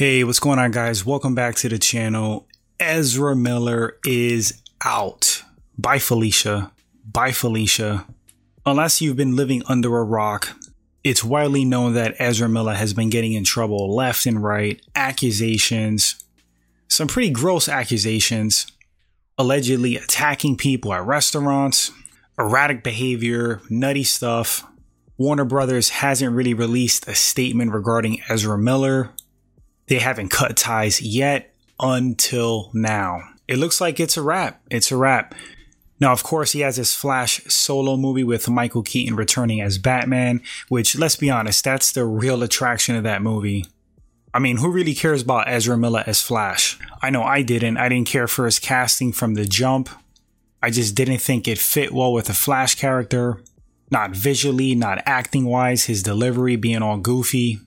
Hey, what's going on, guys? Welcome back to the channel. Ezra Miller is out. Bye, Felicia. Bye, Felicia. Unless you've been living under a rock, it's widely known that Ezra Miller has been getting in trouble left and right, accusations, some pretty gross accusations, allegedly attacking people at restaurants, erratic behavior, nutty stuff. Warner Brothers hasn't really released a statement regarding Ezra Miller. They haven't cut ties yet until now. It looks like it's a wrap. It's a wrap. Now, of course, he has his Flash solo movie with Michael Keaton returning as Batman, which, let's be honest, that's the real attraction of that movie. I mean, who really cares about Ezra Miller as Flash? I know I didn't. I didn't care for his casting from the jump. I just didn't think it fit well with the Flash character. Not visually, not acting wise, his delivery being all goofy.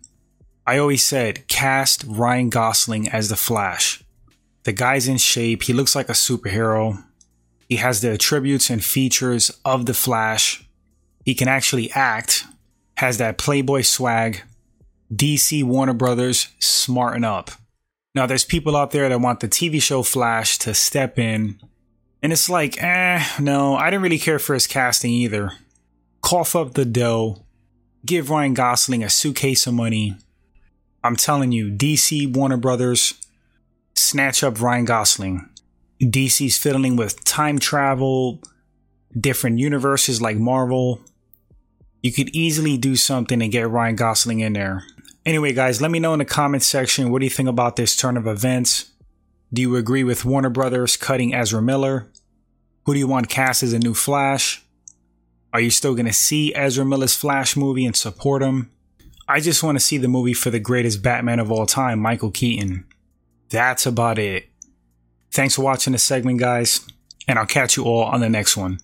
I always said cast Ryan Gosling as the Flash. The guy's in shape, he looks like a superhero. He has the attributes and features of the Flash. He can actually act, has that Playboy swag. DC Warner Brothers, smarten up. Now, there's people out there that want the TV show Flash to step in, and it's like, eh, no, I didn't really care for his casting either. Cough up the dough, give Ryan Gosling a suitcase of money. I'm telling you, DC Warner Brothers, snatch up Ryan Gosling. DC's fiddling with time travel, different universes like Marvel. You could easily do something and get Ryan Gosling in there. Anyway, guys, let me know in the comment section what do you think about this turn of events? Do you agree with Warner Brothers cutting Ezra Miller? Who do you want cast as a new Flash? Are you still going to see Ezra Miller's Flash movie and support him? I just want to see the movie for the greatest Batman of all time, Michael Keaton. That's about it. Thanks for watching this segment, guys, and I'll catch you all on the next one.